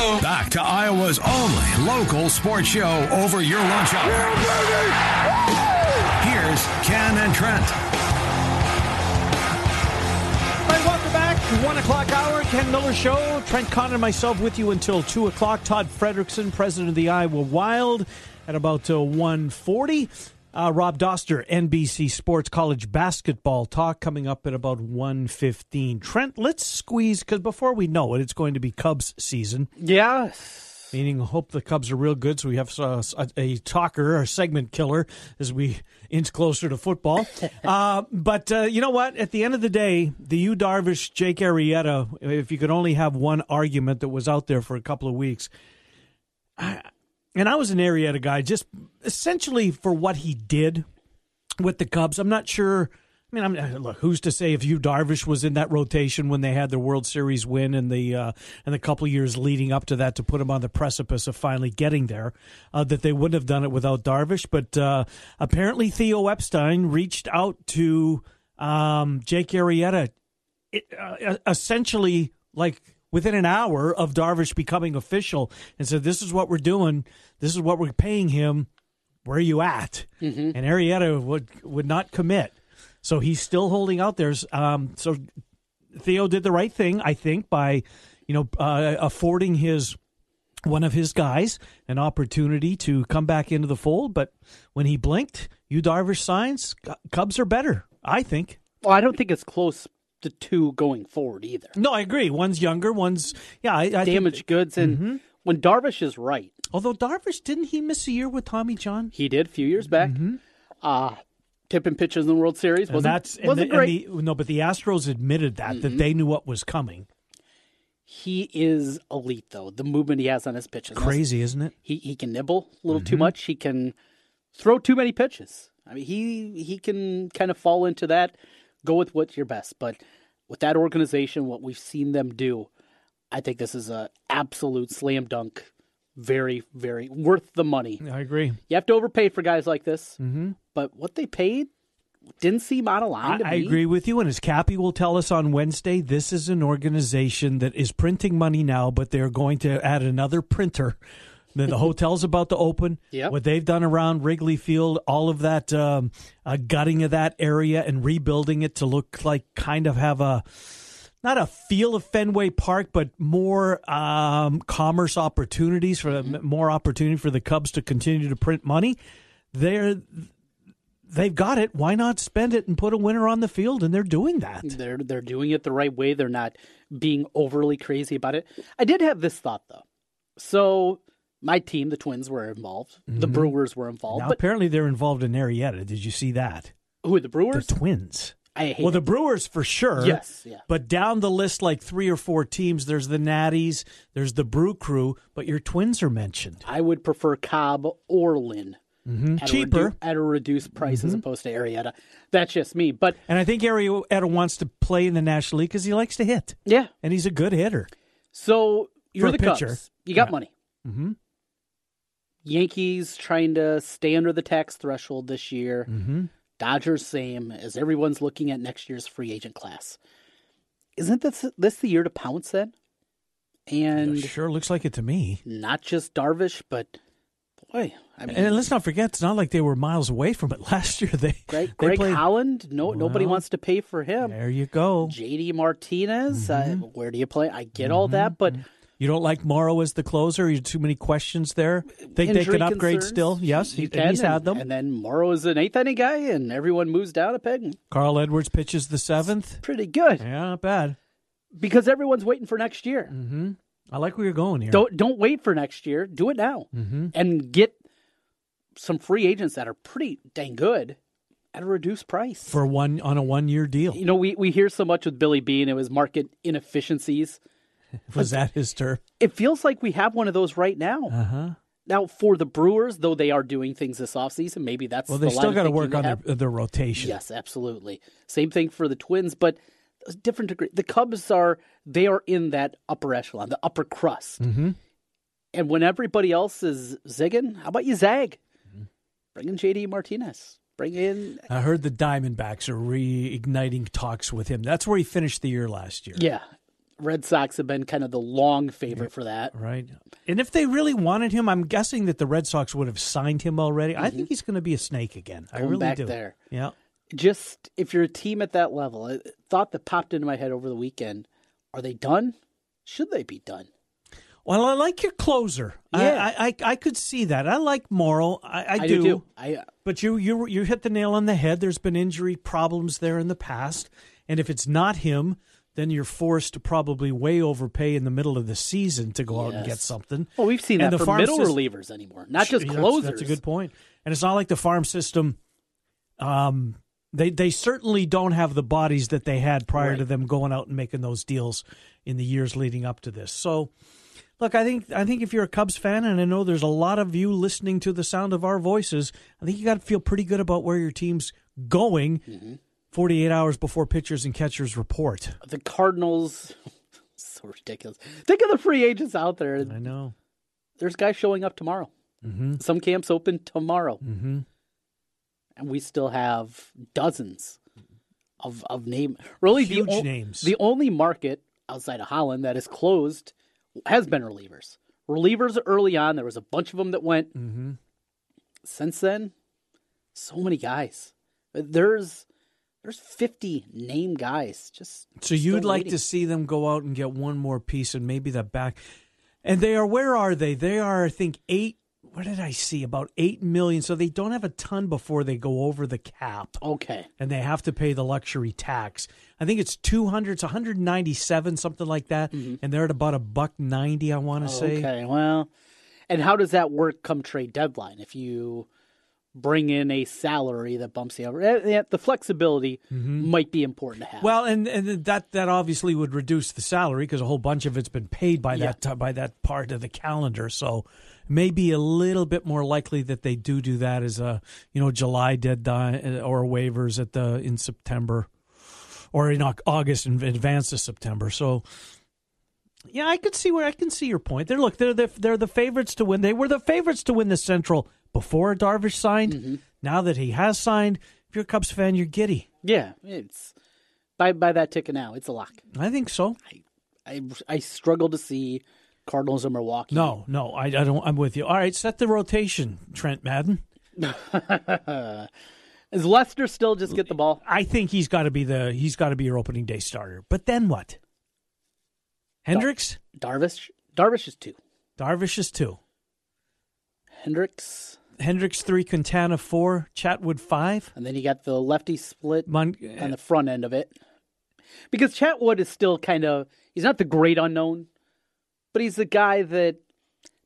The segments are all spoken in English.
go. Back to Iowa's only local sports show over your lunch hour. Here's Ken and Trent. All right, welcome back. One o'clock hour, Ken Miller Show. Trent Conn and myself with you until two o'clock. Todd Fredrickson, president of the Iowa Wild, at about uh, one forty. Uh, Rob Dauster, NBC Sports College basketball talk coming up at about 1.15. Trent, let's squeeze, because before we know it, it's going to be Cubs season. Yeah. Meaning, hope the Cubs are real good, so we have uh, a, a talker, a segment killer, as we inch closer to football. uh, but uh, you know what? At the end of the day, the Yu Darvish, Jake Arrieta, if you could only have one argument that was out there for a couple of weeks, I, and I was an Arrieta guy, just essentially for what he did with the Cubs. I'm not sure. I mean, I'm, look, who's to say if Yu Darvish was in that rotation when they had their World Series win and the uh, and the couple years leading up to that to put him on the precipice of finally getting there, uh, that they wouldn't have done it without Darvish. But uh, apparently, Theo Epstein reached out to um, Jake Arrieta, it, uh, essentially like within an hour of Darvish becoming official, and said, "This is what we're doing. This is what we're paying him. Where are you at?" Mm-hmm. And Arrieta would would not commit. So he's still holding out there. Um, so Theo did the right thing, I think, by you know uh, affording his one of his guys an opportunity to come back into the fold. But when he blinked, Yu Darvish signs. Cubs are better, I think. Well, I don't think it's close to two going forward either. No, I agree. One's younger, one's yeah. I, I Damaged goods, and Mm-hmm. when Darvish is right, although Darvish didn't he miss a year with Tommy John? he did a few years back. Uh tipping pitches in the World Series Mm-hmm. And wasn't that's and wasn't the- great. the- no, but the Astros admitted that that they knew what was coming. he is elite though. The movement he has on his pitches, Crazy, isn't it? He he can nibble a little Mm-hmm. too much. He can throw too many pitches. I mean, he he can kind of fall into that. Go with what's your best, but with that organization, what we've seen them do, I think this is a absolute slam dunk. Very, very worth the money. I agree. You have to overpay for guys like this, mm-hmm. but what they paid didn't seem out of line I, I agree with you. And as Cappy will tell us on Wednesday, this is an organization that is printing money now, but they're going to add another printer. Then the hotel's about to open. Yep. What they've done around Wrigley Field, all of that um, uh, gutting of that area and rebuilding it to look like kind of have a not a feel of Fenway Park, but more um, commerce opportunities for more opportunity for the Cubs to continue to print money. They're they've got it. Why not spend it and put a winner on the field? And they're doing that. They're they're doing it the right way. They're not being overly crazy about it. I did have this thought though. So my team, the Twins, were involved. The mm-hmm. Brewers were involved. Now but apparently they're involved in Arrieta. Did you see that? who are the Brewers? The? Twins. I hate Well, the. Brewers for sure. Yes, yeah. But down the list, like three or four teams, there's the Natties, there's the Brew Crew, but your Twins are mentioned. I would prefer Cobb or Lynn. Mm-hmm. At Cheaper. a redu- at a reduced price as mm-hmm. opposed to Arrieta. That's just me. But And I think Arrieta wants to play in the National League because he likes to hit, yeah, and he's a good hitter. so you're the pitcher. Cubs. You got Yeah. money. Mm-hmm. Yankees trying to stay under the tax threshold this year. Mm-hmm. Dodgers same as everyone's looking at next year's free agent class. Isn't this this the year to pounce then? And Sure looks like it to me. not just Darvish, but boy, I mean, And let's not forget, it's not like they were miles away from it last year. They Greg, they Greg played. Holland. No, nobody wants to pay for him. There you go. JD Martinez. Uh, Mm-hmm. where do you play? I get all that, but You don't like Morrow as the closer? You too many questions there. Think they can upgrade concerns, still? Yes, he, can. he's and, had them. And then Morrow is an eighth inning guy, and everyone moves down a peg. Carl Edwards pitches the seventh. Pretty good Yeah, not bad. because everyone's waiting for next year. Mm-hmm. I like where you're going here. Don't don't wait for next year. Do it now Mm-hmm. and get some free agents that are pretty dang good at a reduced price. for one on a one year deal. you know, we, we hear so much with Billy Beane. It was market inefficiencies. Was that his turf? It feels like we have one of those right now. Uh huh. Now, for the Brewers, though they are doing things this offseason, maybe that's the. Well, the they still got to work on their, their rotation. Yes, absolutely. Same thing for the Twins, but a different degree. The Cubs are they are in that upper echelon, the upper crust. Mm-hmm. And when everybody else is zigging, how about you zag? Mm-hmm. Bring in JD Martinez. Bring in I heard the Diamondbacks are reigniting talks with him. That's where he finished the year last year. yeah. Red Sox have been kind of the long favorite for that. Right. And if they really wanted him, I'm guessing that the Red Sox would have signed him already. I think he's going to be a snake again. I Mm-hmm. Really back do. there. Yeah. Just if you're a team at that level, a thought that popped into my head over the weekend: Are they done? Should they be done? Well, I like your closer. I- Yeah. I, I, I could see that. I like Morrow. I, I, I do too. I uh, But you, you you hit the nail on the head. There's been injury problems there in the past, and if it's not him, then you're forced to probably way overpay in the middle of the season to go out and get something. well, we've seen And that the for farm middle sys- relievers anymore, not just Yeah, closers. That's, that's a good point. And it's not like the farm system. Um, they they certainly don't have the bodies that they had prior to them going out and making those deals in the years leading up to this. So, look, I think I think if you're a Cubs fan, and I know there's a lot of you listening to the sound of our voices, I think you got to feel pretty good about where your team's going. Mm-hmm. 48 hours before pitchers and catchers report. the Cardinals. so ridiculous. Think of the free agents out there. I know. There's guys showing up tomorrow. Mm-hmm. Some camps open tomorrow, Mm-hmm. and we still have dozens of of name. Really, Huge the o- names. The only market outside of Holland that is closed has been relievers. Relievers early on, there was a bunch of them that went. Mm-hmm. Since then, so many guys. There's there's 50 name guys. Just So you'd like waiting. to see them go out and get one more piece and maybe the back. And they are, where are they? They are, I think, eight. What did I see? About eight million. So they don't have a ton before they go over the cap Okay. and they have to pay the luxury tax. I think it's 200, it's 197, something like that. And they're at about a buck 90, I want to say. Mm-hmm. Okay, well, and how does that work come trade deadline? If you bring in a salary that bumps you over, eh, yeah, the flexibility might be important to have. Mm-hmm. Well, and, and that that obviously would reduce the salary because a whole bunch of it's been paid by Yeah. that by that part of the calendar. So maybe a little bit more likely that they do do that as a you know July deadline or waivers at the in September or in August in advance of September. So. Yeah, I could see where I can see your point. They're look, they're the, they're the favorites to win. They were the favorites to win the Central before Darvish signed. Mm-hmm. Now that he has signed, if you're a Cubs fan, you're giddy. yeah, it's by by that ticket now. It's a lock. I think so. I I struggle to see Cardinals or Milwaukee. No, no, I, I don't. I'm with you. All right, set the rotation, Trent Maddon. Is Lester still just get the ball? I think he's got to be the he's got to be your opening day starter. But then what? Hendricks, Darvish. Darvish is two. Darvish is two. Hendricks, Hendricks three, Quintana four, Chatwood five. and then you got the lefty split Mon- on the front end of it. Because Chatwood is still kind of he's not the great unknown, but he's the guy that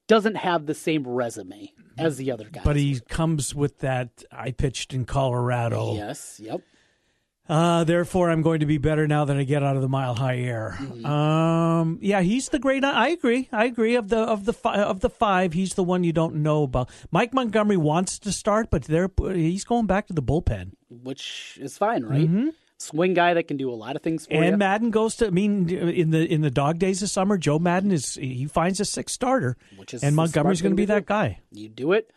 doesn't have the same resume as the other guys. but he comes with that. I pitched in Colorado. yes, yep. Uh, therefore, I'm going to be better now that I get out of the mile high air. Um, yeah, he's the great. I agree. I agree. Of the of the fi- of the five, he's the one you don't know about. Mike Montgomery wants to start, but they're he's going back to the bullpen. Which is fine, right? Swing guy that can do a lot of things for Mm-hmm. And you. Maddon goes to. I mean, in the in the dog days of summer, Joe Maddon is he finds a sixth starter, Which is and Montgomery's going to be that do. guy. You do it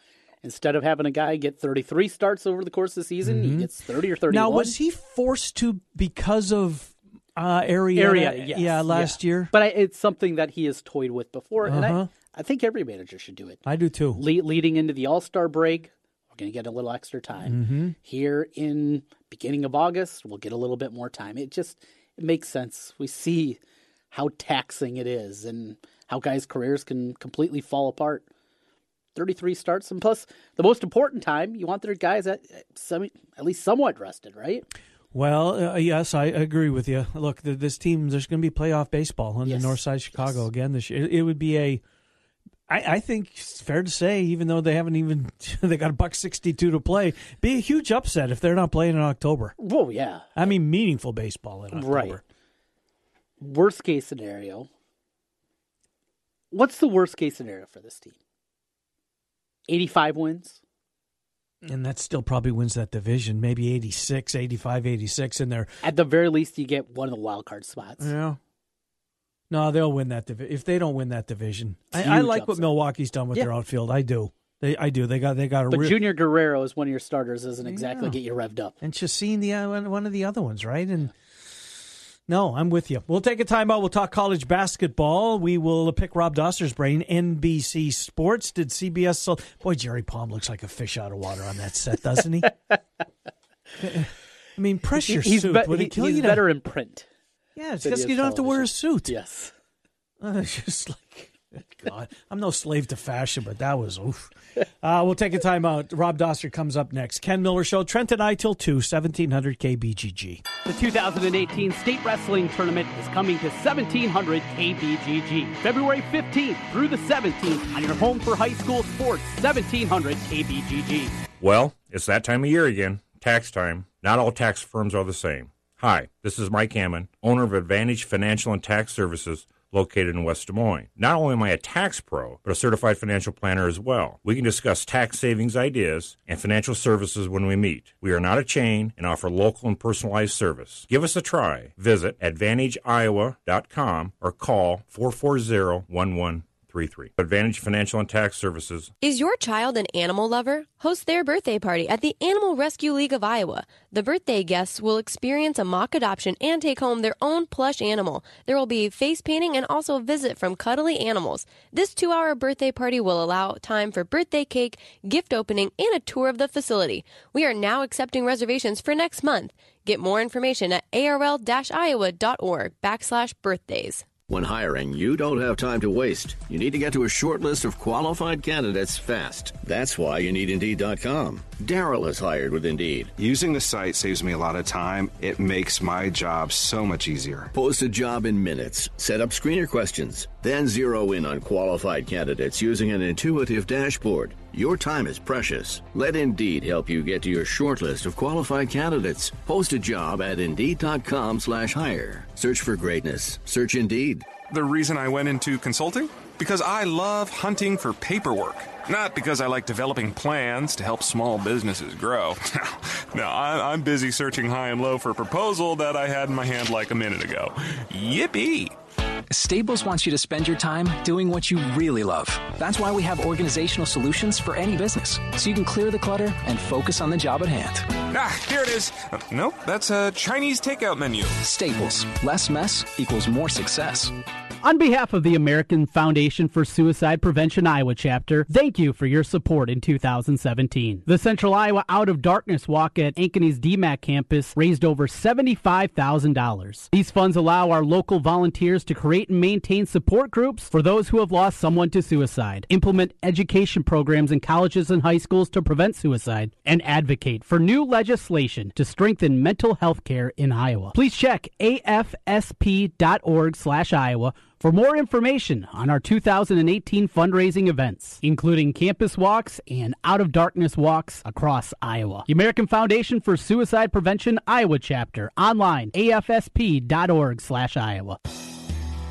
instead of having a guy get 33 starts over the course of the season, he gets 30 or 31. Mm-hmm. Now, was he forced to because of uh, area? area? Yes, yeah, last yeah. year. But I, it's something that he has toyed with before, and Uh-huh. I, I think every manager should do it. I do too. Le- leading into the All Star break, we're going to get a little extra time. Mm-hmm. Here in beginning of August, we'll get a little bit more time. It just it makes sense. We see how taxing it is and how guys' careers can completely fall apart. 33 starts, and plus the most important time, you want their guys at, at, some, at least somewhat rested, right? Well, uh, yes, I agree with you. Look, th- this team, there's going to be playoff baseball in Yes. the North Side of Chicago Yes. again this year. It, it would be a, I, I think it's fair to say, even though they haven't even, they got a buck 62 to play, be a huge upset if they're not playing in October. Whoa, yeah. I mean, meaningful baseball in October. Right. Worst case scenario, What's the worst case scenario for this team? 85 wins? And that still probably wins that division, maybe 86, 85, 86 in there. At the very least, you get one of the wild card spots. Yeah. No, they'll win that division. If they don't win that division, I, I, like what. Milwaukee's done with Yeah. their outfield. I do. They, I do. They got, they got a But real. Junior Guerra is one of your starters, doesn't exactly Yeah. get you revved up. and just seeing the uh, one of the other ones, right? And no, I'm with you. We'll take a timeout. We'll talk college basketball. We will pick Rob Dauster's brain. NBC Sports did CBS. So, boy, Jerry Palm looks like a fish out of water on that set, doesn't he? I mean, press your he's suit. be- Would he- kill he's you to- better in print. Yeah, it's than he just is you don't have to wear a suit. Yes. Uh, it's just like, God, I'm no slave to fashion, but that was oof. Uh, we'll take a time out. Rob Dauster comes up next. Ken Miller Show, Trent and I till 2, 1700 KBGG. The 2018 State Wrestling Tournament is coming to 1700 KBGG, February 15th through the 17th on your home for high school sports, 1700 KBGG. Well, it's that time of year again, tax time. Not all tax firms are the same. Hi, this is Mike Hammond, owner of Advantage Financial and Tax Services located in West Des Moines. Not only am I a tax pro, but a certified financial planner as well. We can discuss tax savings ideas and financial services when we meet. We are not a chain and offer local and personalized service. Give us a try. Visit AdvantageIowa.com or call 440-1133. Advantage Financial and Tax Services Is your child an animal lover? Host their birthday party at the Animal Rescue League of Iowa. The birthday guests will experience a mock adoption and take home their own plush animal. There will be face painting and also a visit from cuddly animals. This two hour birthday party will allow time for birthday cake, gift opening, and a tour of the facility. We are now accepting reservations for next month. Get more information at arl-iowa.org backslash birthdays. When hiring, you don't have time to waste. You need to get to a short list of qualified candidates fast. That's why you need Indeed.com. Daryl is hired with Indeed. Using the site saves me a lot of time. It makes my job so much easier. Post a job in minutes. Set up screener questions. Then zero in on qualified candidates using an intuitive dashboard. Your time is precious. Let Indeed help you get to your short list of qualified candidates. Post a job at Indeed.com slash hire. Search for greatness. Search Indeed. The reason I went into consulting? Because I love hunting for paperwork. Not because I like developing plans to help small businesses grow. no, I'm busy searching high and low for a proposal that I had in my hand like a minute ago. Yippee! Staples wants you to spend your time doing what you really love. That's why we have organizational solutions for any business, so you can clear the clutter and focus on the job at hand. Ah, here it is. Uh, nope, that's a Chinese takeout menu. Staples, less mess equals more success. On behalf of the American Foundation for Suicide Prevention Iowa chapter, thank you for your support in 2017. The Central Iowa Out of Darkness Walk at Ankeny's DMACC campus raised over $75,000. These funds allow our local volunteers to create and maintain support groups for those who have lost someone to suicide, implement education programs in colleges and high schools to prevent suicide, and advocate for new legislation to strengthen mental health care in Iowa. Please check afsp.org slash Iowa for more information on our 2018 fundraising events, including campus walks and out of darkness walks across Iowa. The American Foundation for Suicide Prevention Iowa chapter online afsp.org slash Iowa.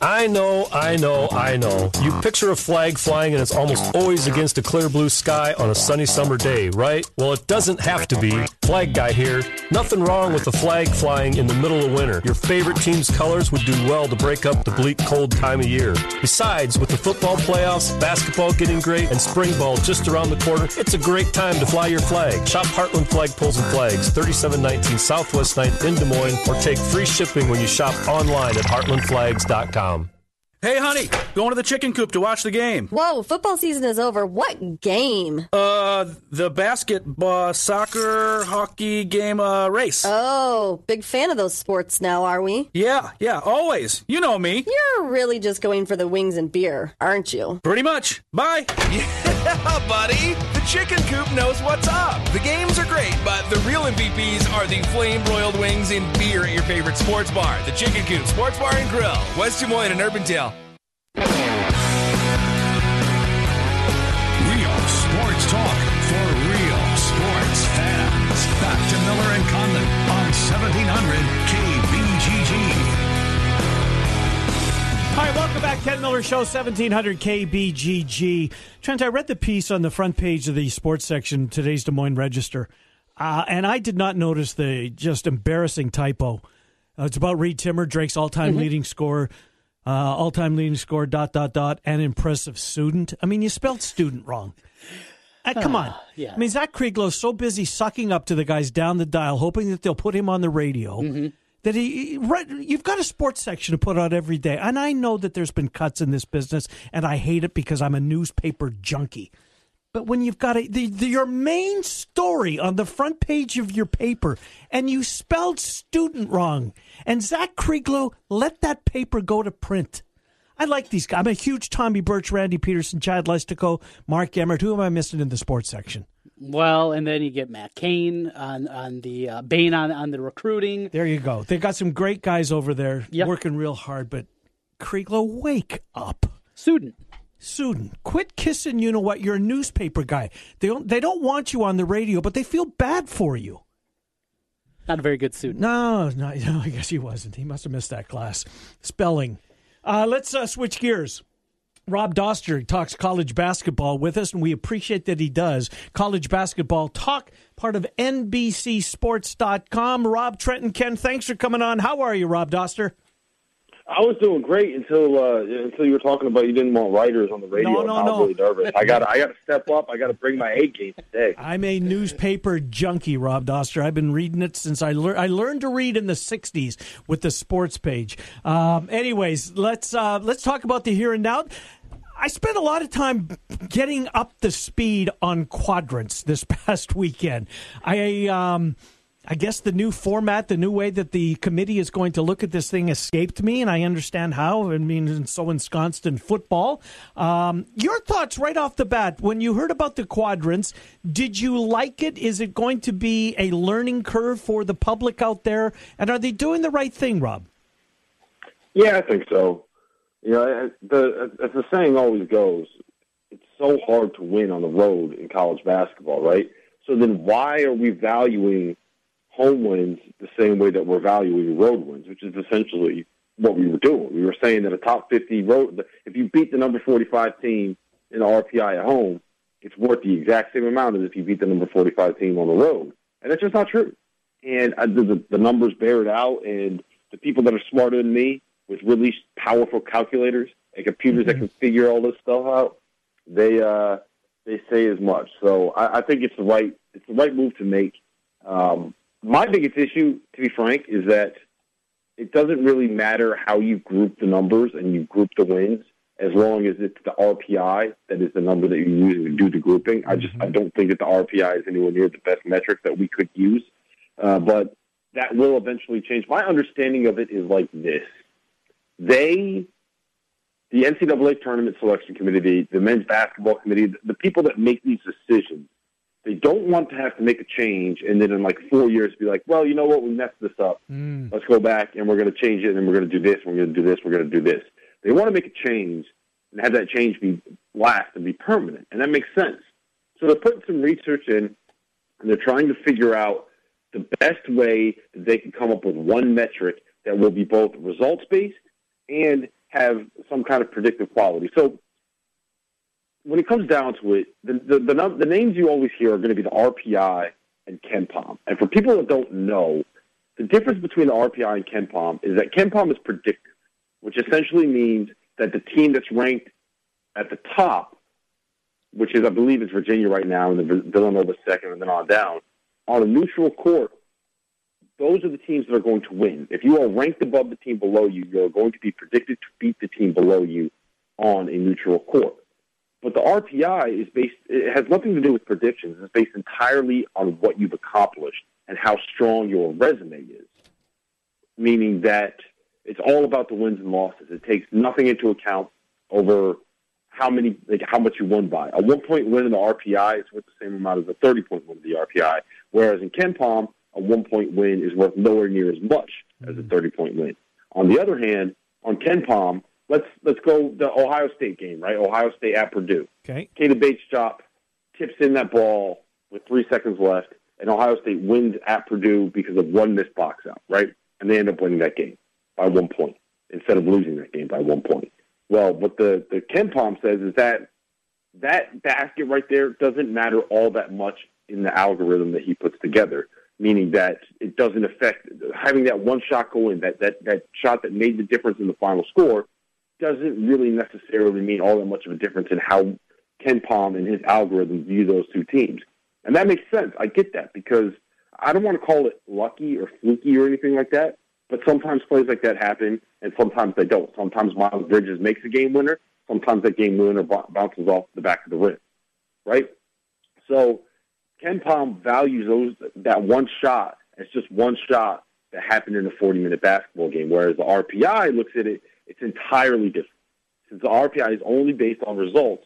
I know, I know, I know. You picture a flag flying and it's almost always against a clear blue sky on a sunny summer day, right? Well, it doesn't have to be. Flag guy here. Nothing wrong with a flag flying in the middle of winter. Your favorite team's colors would do well to break up the bleak, cold time of year. Besides, with the football playoffs, basketball getting great, and spring ball just around the corner, it's a great time to fly your flag. Shop Heartland Flag Poles and Flags, 3719 Southwest 9th in Des Moines, or take free shipping when you shop online at heartlandflags.com. Hey, honey, going to the chicken coop to watch the game. Whoa, football season is over. What game? Uh, the basketball, soccer, hockey game, uh, race. Oh, big fan of those sports now, are we? Yeah, yeah, always. You know me. You're really just going for the wings and beer, aren't you? Pretty much. Bye. Yeah, buddy. The chicken coop knows what's up. The games are great, but the real MVPs are the flame broiled wings and beer at your favorite sports bar. The Chicken Coop Sports Bar and Grill, West Des Moines and Urbandale. Real sports talk for real sports fans. Back to Miller and Condon on 1700 back. Ken Miller Show, 1700 KBGG. Trent, I read the piece on the front page of the sports section, today's Des Moines Register, uh, and I did not notice the just embarrassing typo. Uh, it's about Reed Timmer, Drake's all time Mhm. leading scorer, uh, all time leading scorer, dot, dot, dot, and impressive student. I mean, you spelled student wrong. Uh, come on. yeah. I mean, Zach Krieglow's so busy sucking up to the guys down the dial, hoping that they'll put him on the radio. That he, right, you've got a sports section to put out every day, and I know that there's been cuts in this business, and I hate it because I'm a newspaper junkie. But when you've got a, the, the, your main story on the front page of your paper, and you spelled student wrong, and Zach Krieglow let that paper go to print. I like these guys. I'm a huge Tommy Birch, Randy Peterson, Chad Leistikow, Mark Emmert. Who am I missing in the sports section? Well, and then you get Matt Kane on on the uh, Bain on on the recruiting. There you go. They got some great guys over there working real hard, but Krieglow, wake up. Student. Student, quit kissing you know what, you're a newspaper guy. They don't they don't want you on the radio, but they feel bad for you. Not a very good student. No, no, no I guess he wasn't. He must have missed that class. Spelling. Uh, let's uh, switch gears. Rob Dauster talks college basketball with us, and we appreciate that he does. College basketball talk, part of NBCSports.com. Rob Trenton, Ken, thanks for coming on. How are you, Rob Doster? I was doing great until uh, until you were talking about you didn't want writers on the radio. No, no, I was no. really nervous. I got I got to step up. I got to bring my A game today. I'm a newspaper junkie, Rob Dauster. I've been reading it since I learned. I learned to read in the '60s with the sports page. Um, anyways, let's uh, let's talk about the here and now. I spent a lot of time getting up the speed on quadrants this past weekend. I um, I guess the new format, the new way that the committee is going to look at this thing escaped me, and I understand how. I mean, so ensconced in football. Um, your thoughts right off the bat when you heard about the quadrants? Did you like it? Is it going to be a learning curve for the public out there? And are they doing the right thing, Rob? Yeah, I think so. You know, the as the saying always goes, it's so hard to win on the road in college basketball, right? So then, why are we valuing home wins the same way that we're valuing road wins, which is essentially what we were doing? We were saying that a top fifty road, if you beat the number forty-five team in the RPI at home, it's worth the exact same amount as if you beat the number forty-five team on the road, and that's just not true. And the, the numbers bear it out, and the people that are smarter than me with really powerful calculators and computers that can figure all this stuff out, they uh, they say as much. So I, I think it's the right it's the right move to make. Um, my biggest issue, to be frank, is that it doesn't really matter how you group the numbers and you group the wins, as long as it's the RPI that is the number that you use to do the grouping. I just I don't think that the RPI is anywhere near the best metric that we could use, uh, but that will eventually change. My understanding of it is like this: they, the NCAA tournament selection committee, the, men's basketball committee, the people that make these decisions, They don't want to have to make a change and then in like four years be like, well, you know what, we messed this up. Mm. Let's go back and we're going to change it and we're going to do this, we're going to do this, we're going to do this. They want to make a change and have that change be last and be permanent, and that makes sense. So they're putting some research in and they're trying to figure out the best way that they can come up with one metric that will be both results based and have some kind of predictive quality. So when it comes down to it, the the, the, the names you always hear are going to be the RPI and KenPom. And for people that don't know, the difference between the RPI and KenPom is that KenPom is predictive, which essentially means that the team that's ranked at the top, which is I believe is Virginia right now, and the Villanova second, and then on down, on a neutral court, those are the teams that are going to win. If you are ranked above the team below you, you're going to be predicted to beat the team below you on a neutral court. But the RPI is based, it has nothing to do with predictions. It's based entirely on what you've accomplished and how strong your resume is. Meaning that it's all about the wins and losses. It takes nothing into account over how many, like how much you won by. A one point win in the RPI is worth the same amount as a 30 point win in the RPI. Whereas in KenPom, a one point win is worth nowhere near as much as a mm-hmm. 30 point win. On the other hand, on KenPom, let's let's go the Ohio State game, right? Ohio State at Purdue. Okay. Keita Bates-Diop tips in that ball with three seconds left, and Ohio State wins at Purdue because of one missed box out, right? And they end up winning that game by one point instead of losing that game by one point. Well, what the the KenPom says is that that basket right there doesn't matter all that much in the algorithm that he puts together. Meaning that it doesn't affect having that one shot go in, that, that, that shot that made the difference in the final score doesn't really necessarily mean all that much of a difference in how KenPom and his algorithm view those two teams. And that makes sense. I get that because I don't want to call it lucky or fluky or anything like that, but sometimes plays like that happen and sometimes they don't. Sometimes Miles Bridges makes a game winner. Sometimes that game winner bounces off the back of the rim, right? So KenPom values those that one shot as just one shot that happened in a 40 minute basketball game, whereas the RPI looks at it, it's entirely different. Since the RPI is only based on results,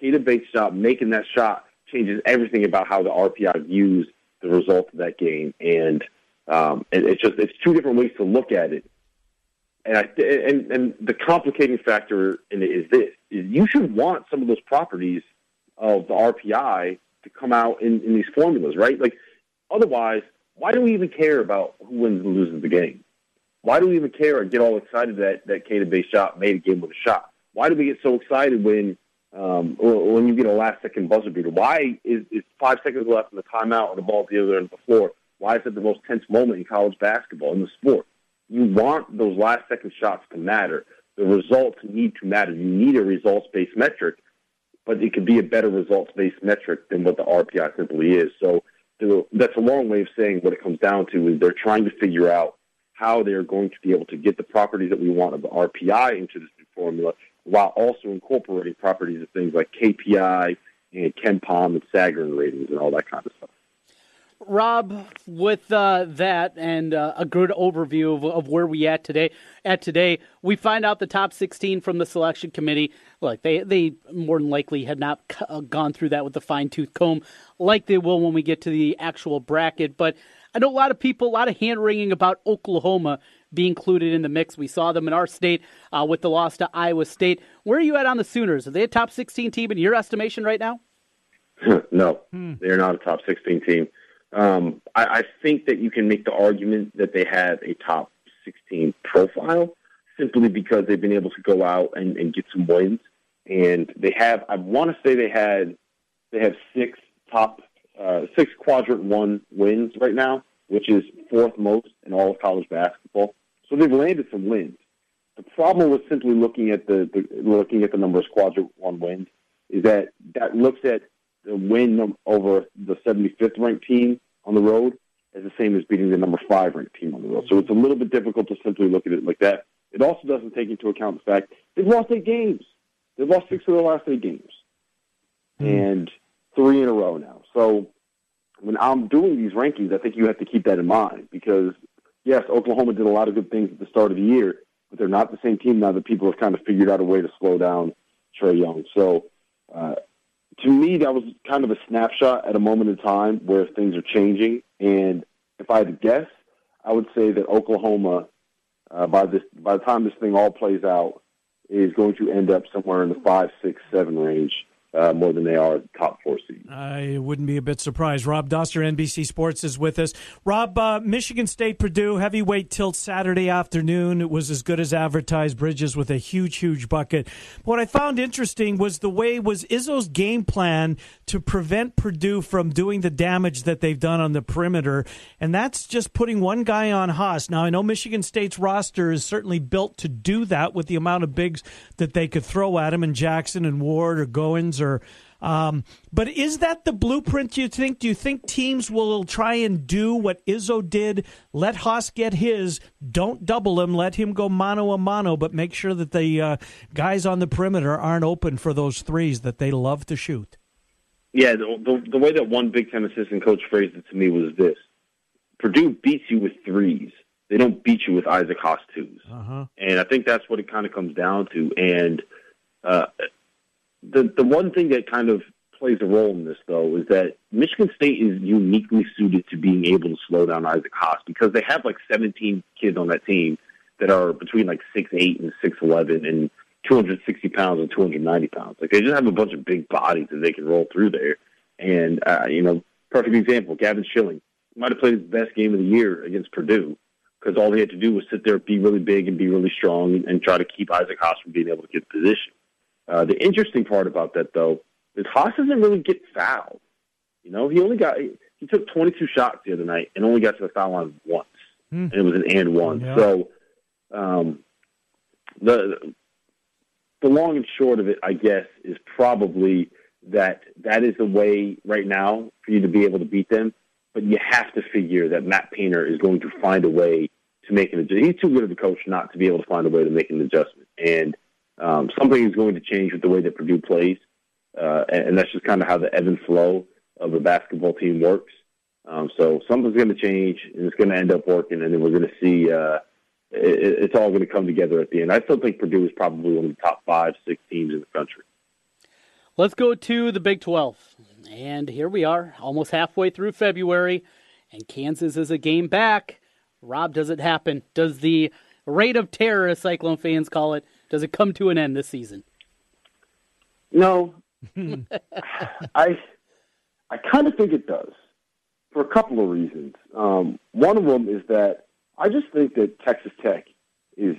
Keita Bates' shot, making that shot, changes everything about how the RPI views the result of that game. And um, it, it's just it's two different ways to look at it. And I and and the complicating factor in it is this: is you should want some of those properties of the RPI to come out in, in these formulas, right? Like, otherwise, why do we even care about who wins and loses the game? Why do we even care or get all excited that that Keita Bates shot made a game with a shot? Why do we get so excited when um, when you get a last second buzzer beater? Why is, is five seconds left in the timeout and the ball at the other end of the floor? Why is it the most tense moment in college basketball in the sport? You want those last second shots to matter. The results need to matter. You need a results based metric but it could be a better results-based metric than what the RPI simply is. So that's a long way of saying what it comes down to is they're trying to figure out how they're going to be able to get the properties that we want of the RPI into this new formula while also incorporating properties of things like KPI and KenPom and Sagarin ratings and all that kind of stuff. Rob, with uh, that and uh, a good overview of, of, where we at today, at today, we find out the top 16 from the selection committee. Look, they they more than likely had not c- uh, gone through that with a fine tooth comb, like they will when we get to the actual bracket. But I know a lot of people, a lot of hand wringing about Oklahoma being included in the mix. We saw them in our state uh, with the loss to Iowa State. Where are you at on the Sooners? Are they a top 16 team in your estimation right now? no, hmm. they're not a top 16 team. Um, I, I think that you can make the argument that they have a top 16 profile simply because they've been able to go out and, and get some wins. And they have, I want to say they had, they have six top, uh, six quadrant one wins right now, which is fourth most in all of college basketball. So they've landed some wins. The problem with simply looking at the, the looking at the number of quadrant one wins is that that looks at the win over the 75th ranked team on the road as the same as beating the number five ranked team on the road. So it's a little bit difficult to simply look at it like that. It also doesn't take into account the fact they've lost eight games. They've lost six of their last eight games, mm. and three in a row now. So when I'm doing these rankings, I think you have to keep that in mind because yes, Oklahoma did a lot of good things at the start of the year, but they're not the same team now that people have kind of figured out a way to slow down Trae Young. So uh, to me, that was kind of a snapshot at a moment in time where things are changing. And if I had to guess, I would say that Oklahoma, uh, by this by the time this thing all plays out, is going to end up somewhere in the five, six, seven range uh, more than they are top four seed. I wouldn't be a bit surprised. Rob Dauster, NBC Sports, is with us. Rob, uh, Michigan State, Purdue, heavyweight tilt Saturday afternoon. It was as good as advertised. Bridges with a huge, huge bucket. What I found interesting was the way was Izzo's game plan to prevent Purdue from doing the damage that they've done on the perimeter, and that's just putting one guy on Haas. Now I know Michigan State's roster is certainly built to do that with the amount of bigs that they could throw at him, and Jackson and Ward or Goins or. Um, but is that the blueprint? You think? Do you think teams will try and do what Izzo did? Let Haas get his. Don't double him. Let him go mano a mano, but make sure that the uh, guys on the perimeter aren't open for those threes that they love to shoot. Yeah, the, the, the way that one Big Ten assistant coach phrased it to me was this: Purdue beats you with threes. They don't beat you with Isaac Haas 2s Uh-huh. and I think that's what it kind of comes down to. And uh, the the one thing that kind of plays a role in this, though, is that Michigan State is uniquely suited to being able to slow down Isaac Haas because they have like 17 kids on that team that are between like six eight and six eleven and 260 pounds and 290 pounds. Like they just have a bunch of big bodies that they can roll through there. And uh, you know, perfect example, Gavin Schilling might have played his best game of the year against Purdue because all he had to do was sit there, be really big, and be really strong, and, try to keep Isaac Haas from being able to get position. Uh, the interesting part about that, though, is Haas doesn't really get fouled. You know, he only got he took 22 shots the other night and only got to the foul line once, and it was an and one. Yeah. So, um, the the long and short of it, I guess, is probably that that is the way right now for you to be able to beat them. But you have to figure that Matt Painter is going to find a way to make an adjustment. He's too good of a coach not to be able to find a way to make an adjustment. And um, something is going to change with the way that Purdue plays. Uh, and, and that's just kind of how the ebb and flow of a basketball team works. Um, so something's going to change, and it's going to end up working, and then we're going to see uh, it, it's all going to come together at the end. I still think Purdue is probably one of the top five, six teams in the country. Let's go to the Big 12. And here we are, almost halfway through February, and Kansas is a game back. Rob, does it happen? Does the rate of terror, as Cyclone fans call it, does it come to an end this season? No, I I kind of think it does for a couple of reasons. Um, one of them is that I just think that Texas Tech is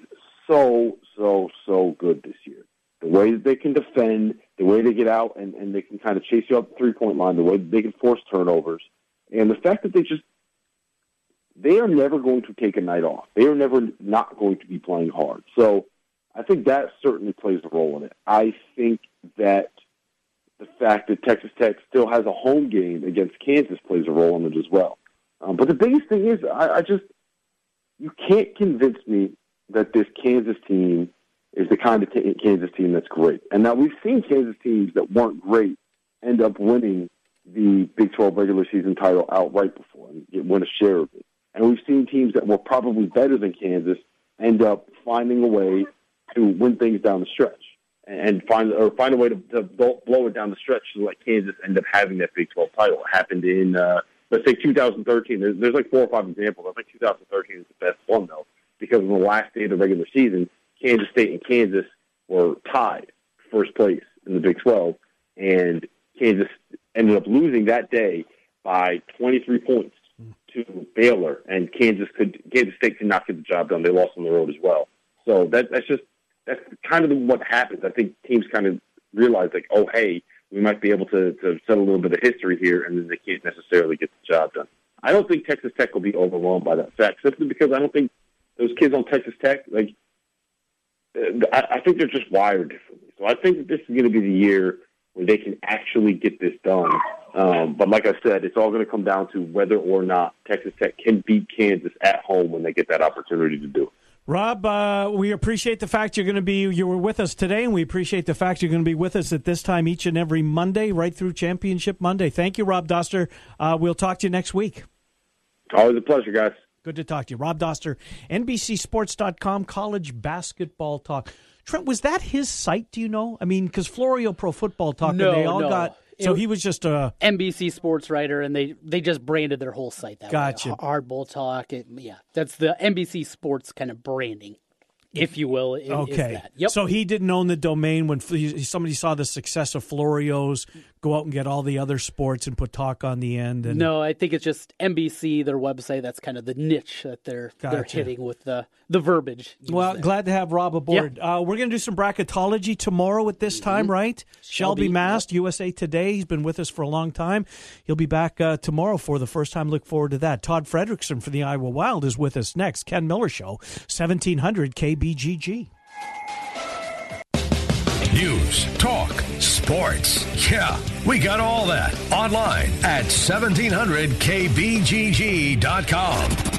so so so good this year. The way that they can defend, the way they get out and, and they can kind of chase you up the three point line, the way that they can force turnovers, and the fact that they just they are never going to take a night off. They are never not going to be playing hard. So I think that certainly plays a role in it. I think that the fact that Texas Tech still has a home game against Kansas plays a role in it as well. Um, but the biggest thing is, I, I just you can't convince me that this Kansas team is the kind of t- Kansas team that's great. And now we've seen Kansas teams that weren't great end up winning the Big 12 regular season title outright before and get, win a share of it. And we've seen teams that were probably better than Kansas end up finding a way to win things down the stretch and find or find a way to, to blow it down the stretch to let Kansas end up having that Big 12 title. It happened in uh, let's say 2013. There's, there's like four or five examples. I think 2013 is the best one though because on the last day of the regular season, Kansas State and Kansas were tied first place in the Big 12, and Kansas ended up losing that day by 23 points to Baylor, and Kansas could Kansas State could not get the job done. They lost on the road as well. So that that's just that's kind of what happens. I think teams kind of realize like, oh hey, we might be able to to set a little bit of history here, and then they can't necessarily get the job done. I don't think Texas Tech will be overwhelmed by that fact, simply because I don't think those kids on Texas Tech like. uh, I, I think they're just wired differently. So I think that this is going to be the year where they can actually get this done. Um, but like I said, it's all going to come down to whether or not Texas Tech can beat Kansas at home when they get that opportunity to do it. Rob, uh, we appreciate the fact you're going to be you were with us today, and we appreciate the fact you're going to be with us at this time each and every Monday, right through Championship Monday. Thank you, Rob Dauster. Uh, we'll talk to you next week. Always a pleasure, guys. Good to talk to you, Rob Dauster, NBCSports.com, college basketball talk. Trent, was that his site? Do you know? I mean, because Florio Pro Football Talk, No, they all no. got So he was just uh, a NBC sports writer, and they they just branded their whole site that Gotcha. way. Hardball talk. It, yeah, that's the NBC sports kind of branding, if you will. Okay. that. Yep. So he didn't own the domain when somebody saw the success of Florio's go out and get all the other sports and put talk on the end. And no, I think it's just NBC, their website. That's kind of the niche that they're they're hitting with the the verbiage. Well, glad to have Rob aboard. Uh, we're going to do some bracketology tomorrow at this time, right? Shelby, Shelby, Mast, USA Today. He's been with us for a long time. He'll be back uh, tomorrow for the first time. Look forward to that. Todd Frederickson for the Iowa Wild is with us next. Ken Miller Show, 1700 KBGG. News, talk, sports. Yeah, we got all that online at 1700kbgg.com.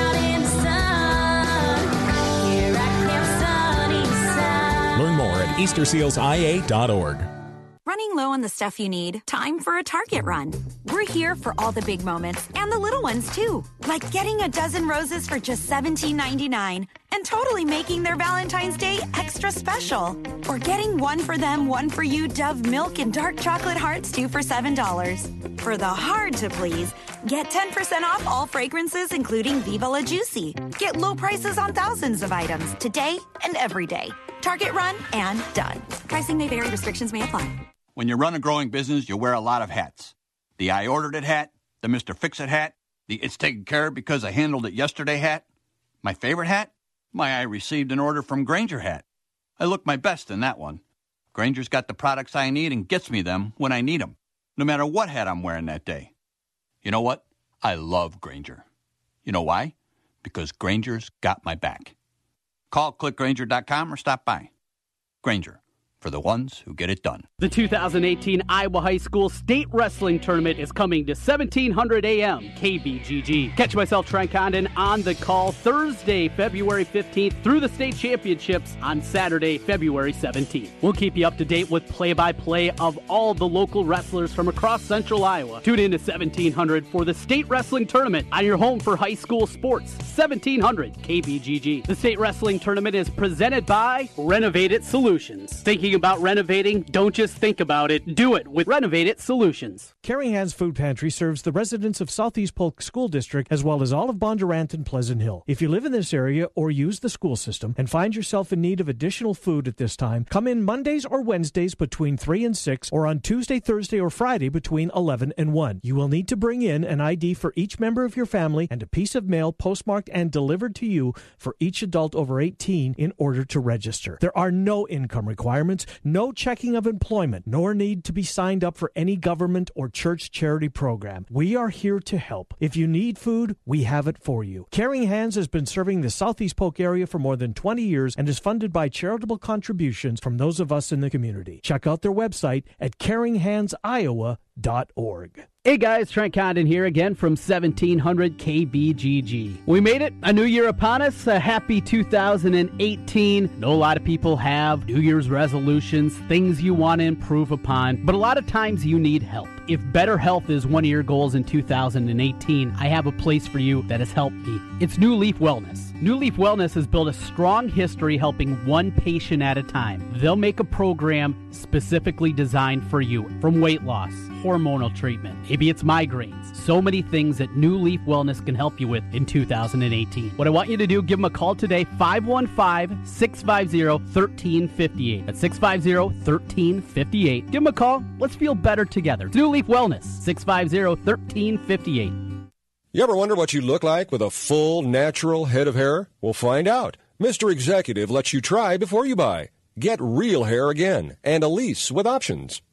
eastersealsia.org. Running low on the stuff you need? Time for a Target run. We're here for all the big moments and the little ones too, like getting a dozen roses for just $17.99 and totally making their Valentine's Day extra special. Or getting one for them, one for you Dove milk and dark chocolate hearts two for $7. For the hard to please, get 10% off all fragrances, including Viva La Juicy. Get low prices on thousands of items today and every day. Target run and done. Pricing may vary, restrictions may apply. When you run a growing business, you wear a lot of hats. The I ordered it hat, the Mr. Fix It hat, the It's taken care of because I handled it yesterday hat. My favorite hat? My I received an order from Grainger hat. I look my best in that one. Grainger's got the products I need and gets me them when I need them, no matter what hat I'm wearing that day. You know what? I love Grainger. You know why? Because Grainger's got my back. Call clickgrainger.com or stop by. Grainger, for the ones who get it done. The 2018 Iowa High School State Wrestling Tournament is coming to 1700 AM KBGG. Catch myself, Trent Condon, on the call Thursday, February 15th through the state championships on Saturday, February 17th. We'll keep you up to date with play by play of all the local wrestlers from across central Iowa. Tune in to 1700 for the State Wrestling Tournament on your home for high school sports, 1700 KBGG. The State Wrestling Tournament is presented by Renovated Solutions. Thinking about renovating? Don't just think about it, do it with Renovated Solutions. Caring Hands Food Pantry serves the residents of Southeast Polk School District as well as all of Bondurant and Pleasant Hill. If you live in this area or use the school system and find yourself in need of additional food at this time, come in Mondays or Wednesdays between 3 and 6 or on Tuesday, Thursday, or Friday between 11 and 1. You will need to bring in an ID for each member of your family and a piece of mail postmarked and delivered to you for each adult over 18 in order to register. There are no income requirements, no checking of employment, nor need to be signed up for any government or church charity program. We are here to help. If you need food, we have it for you. Caring Hands has been serving the Southeast Polk area for more than 20 years and is funded by charitable contributions from those of us in the community. Check out their website at caringhandsiowa.org. Hey guys, Trent Condon here again from 1700 KBGG. We made it, a new year upon us, a happy 2018. Know a lot of people have New Year's resolutions, things you want to improve upon, but a lot of times you need help. If better health is one of your goals in 2018, I have a place for you that has helped me. It's New Leaf Wellness. New Leaf Wellness has built a strong history helping one patient at a time. They'll make a program specifically designed for you from weight loss, hormonal treatment, maybe it's migraines. So many things that New Leaf Wellness can help you with in 2018. What I want you to do, give them a call today, 515 650 1358. That's 650 1358. Give them a call. Let's feel better together. It's New Leaf Wellness, 650 1358. You ever wonder what you look like with a full, natural head of hair? Well, find out. Mr. Executive lets you try before you buy. Get real hair again and a lease with options.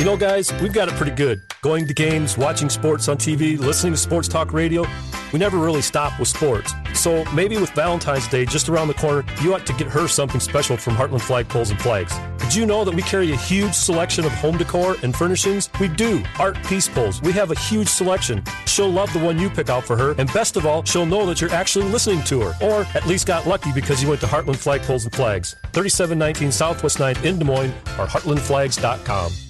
You know, guys, we've got it pretty good. Going to games, watching sports on TV, listening to sports talk radio. We never really stop with sports. So maybe with Valentine's Day just around the corner, you ought to get her something special from Heartland Flagpoles and Flags. Did you know that we carry a huge selection of home decor and furnishings? We do. Art Peace Poles. We have a huge selection. She'll love the one you pick out for her, and best of all, she'll know that you're actually listening to her, or at least got lucky because you went to Heartland Flagpoles and Flags. 3719 Southwest 9th in Des Moines or heartlandflags.com.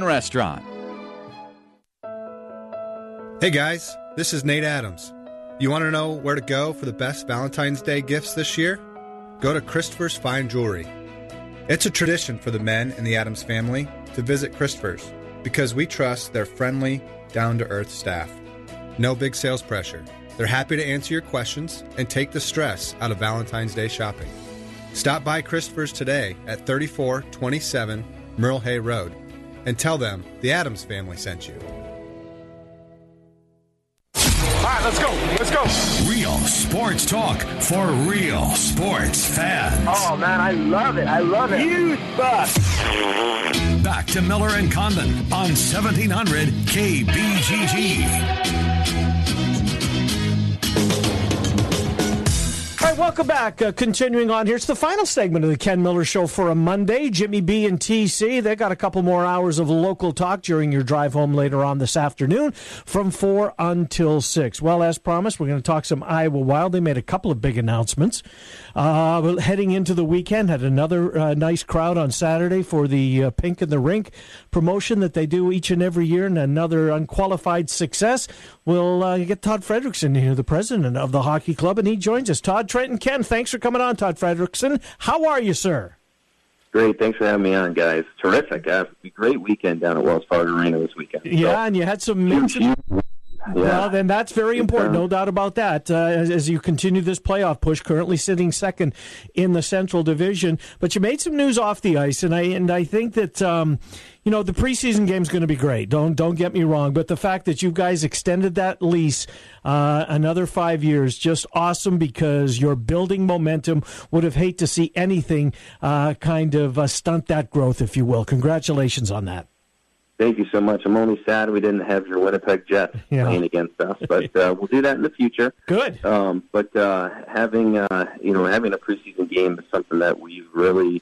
Restaurant. Hey guys, this is Nate Adams. You want to know where to go for the best Valentine's Day gifts this year? Go to Christopher's Fine Jewelry. It's a tradition for the men in the Adams family to visit Christopher's because we trust their friendly, down to earth staff. No big sales pressure. They're happy to answer your questions and take the stress out of Valentine's Day shopping. Stop by Christopher's today at 3427 Merle Hay Road and tell them the Adams family sent you. All right, let's go. Let's go. Real sports talk for real sports fans. Oh man, I love it. I love it. Huge bucks. Back to Miller and Condon on 1700 KBGG. Right, welcome back. Uh, continuing on here, it's the final segment of the Ken Miller Show for a Monday. Jimmy B and TC, they got a couple more hours of local talk during your drive home later on this afternoon from 4 until 6. Well, as promised, we're going to talk some Iowa Wild. They made a couple of big announcements. Uh, heading into the weekend, had another uh, nice crowd on Saturday for the uh, Pink in the Rink promotion that they do each and every year, and another unqualified success. We'll uh, get Todd Frederickson here, the president of the hockey club, and he joins us. Todd, Trent, and Ken, thanks for coming on, Todd Frederickson. How are you, sir? Great. Thanks for having me on, guys. Terrific. Uh, great weekend down at Wells Fargo Arena this weekend. Yeah, and you had some mention. Well, then that's very important, no doubt about that. Uh, as, as you continue this playoff push, currently sitting second in the Central Division, but you made some news off the ice, and I and I think that um, you know the preseason game's going to be great. Don't don't get me wrong, but the fact that you guys extended that lease uh, another five years, just awesome because you're building momentum. Would have hate to see anything uh, kind of uh, stunt that growth, if you will. Congratulations on that. Thank you so much. I'm only sad we didn't have your Winnipeg Jets Yeah. playing against us, but uh, we'll do that in the future. Good. Um, but uh, having uh, you know having a preseason game is something that we've really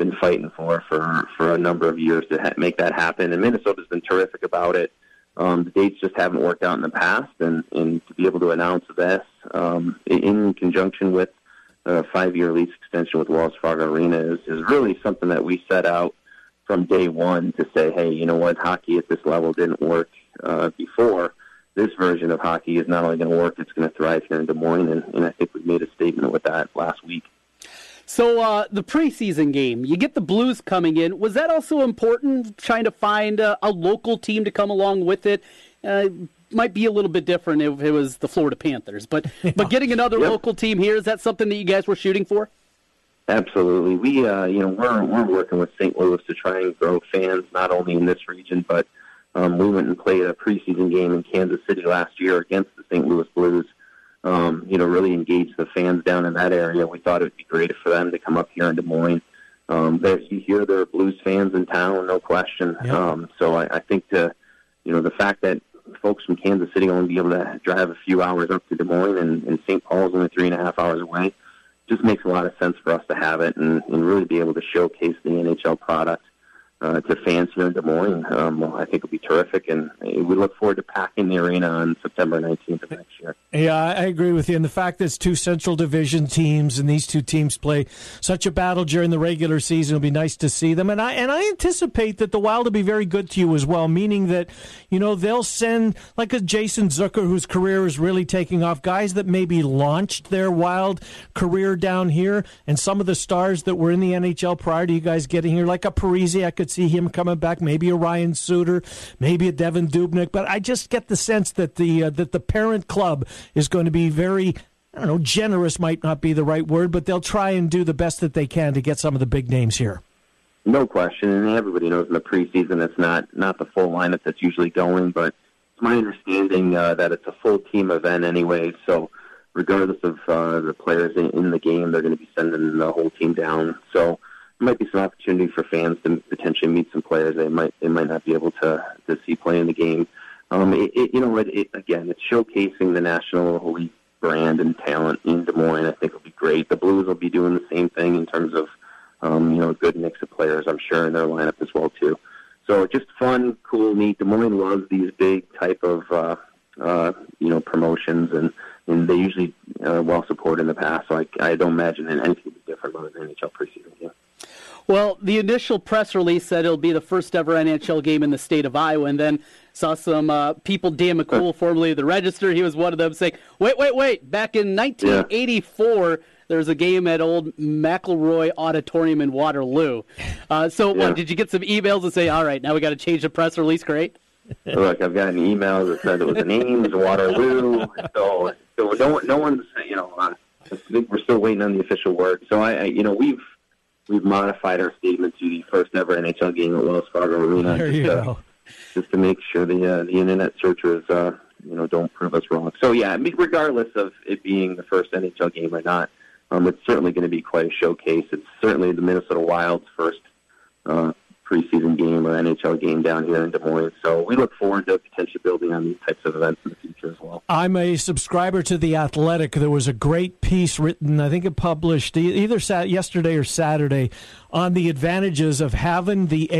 been fighting for for for a number of years to ha- make that happen, and Minnesota's been terrific about it. Um, the dates just haven't worked out in the past, and, and to be able to announce this um, in conjunction with a five-year lease extension with Wells Fargo Arena is, is really something that we set out from day one to say, hey, you know what, hockey at this level didn't work uh, before. This version of hockey is not only going to work, it's going to thrive here in Des Moines, and, and I think we made a statement with that last week. So uh, the preseason game, you get the Blues coming in. Was that also important? Trying to find uh, a local team to come along with it uh, might be a little bit different if it was the Florida Panthers, but but getting another Yep. local team here is that something that you guys were shooting for? Absolutely. We, uh, you know, we're we're working with St. Louis to try and grow fans not only in this region, but um, we went and played a preseason game in Kansas City last year against the St. Louis Blues. Um, you know, really engage the fans down in that area. We thought it would be great for them to come up here in Des Moines. Um, you hear there are Blues fans in town, no question. Um, so I, I think the, you know, the fact that folks from Kansas City only be able to drive a few hours up to Des Moines and, and St. Paul's only three and a half hours away just makes a lot of sense for us to have it and, and really be able to showcase the NHL product uh, to fans here in Des Moines, um, I think it'll be terrific, and we look forward to packing the arena on September 19th of next year. Yeah, I agree with you. And the fact that it's two Central Division teams and these two teams play such a battle during the regular season, it'll be nice to see them. And I and I anticipate that the Wild will be very good to you as well, meaning that you know they'll send like a Jason Zucker whose career is really taking off, guys that maybe launched their Wild career down here, and some of the stars that were in the NHL prior to you guys getting here, like a Parise, I could see him coming back, maybe a Ryan Suter, maybe a Devan Dubnyk. But I just get the sense that the uh, that the parent club is going to be very. I don't know, generous might not be the right word, but they'll try and do the best that they can to get some of the big names here. No question, and everybody knows in the preseason it's not not the full lineup that's usually going, but it's my understanding uh, that it's a full team event anyway. So regardless of uh, the players in, in the game, they're going to be sending the whole team down. So might be some opportunity for fans to potentially meet some players they might they might not be able to to see play in the game. Um, it, it, you know, it, it, again, it's showcasing the National League brand and talent in Des Moines. I think will be great. The Blues will be doing the same thing in terms of um, you know a good mix of players. I'm sure in their lineup as well too. So just fun, cool, neat. Des Moines loves these big type of uh, uh, you know promotions, and and they usually uh, well supported in the past. So I, don't imagine anything different about an NHL preseason game. Well, the initial press release said it'll be the first ever NHL game in the state of Iowa, and then saw some uh, people, Dan McCool, formerly of the Register, he was one of them, saying, wait, wait, wait, back in 1984, there was a game at old McElroy Auditorium in Waterloo. Uh, so, Yeah. what, did you get some emails and say, all right, now we got to change the press release? Great. Look, I've gotten emails that said it was an Ames, Waterloo. So, so no, no one's, you know, uh, we're still waiting on the official word. So I, I, you know, we've we've modified our statement to the first ever NHL game at Wells Fargo Arena, There just, you to, go. just to make sure the uh, the internet searchers, uh, you know, don't prove us wrong. So yeah, I mean, regardless of it being the first NHL game or not, um, it's certainly going to be quite a showcase. It's certainly the Minnesota Wild's first uh, preseason game or NHL game down here in Des Moines. So we look forward to potentially building on these types of events in the future as well. I'm a subscriber to The Athletic. There was a great piece written, I think it published either yesterday or Saturday, on the advantages of having the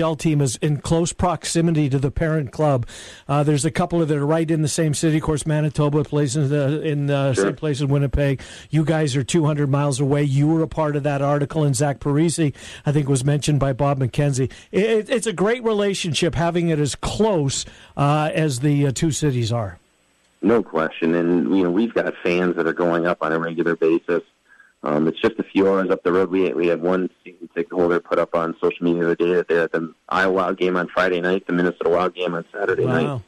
AHL team as in close proximity to the parent club. Uh, there's a couple of that are right in the same city. Of course, Manitoba plays in the in the Sure. same place in Winnipeg. You guys are 200 miles away. You were a part of that article, and Zach Parise, I think, was mentioned by Bob McKenzie. It, it's a great relationship having it as close uh, as the uh, two cities are. No question. And, you know, we've got fans that are going up on a regular basis. Um, it's just a few hours up the road. We we had one season ticket holder put up on social media the other day that they're at the Iowa Wild game on Friday night, the Minnesota Wild game on Saturday night.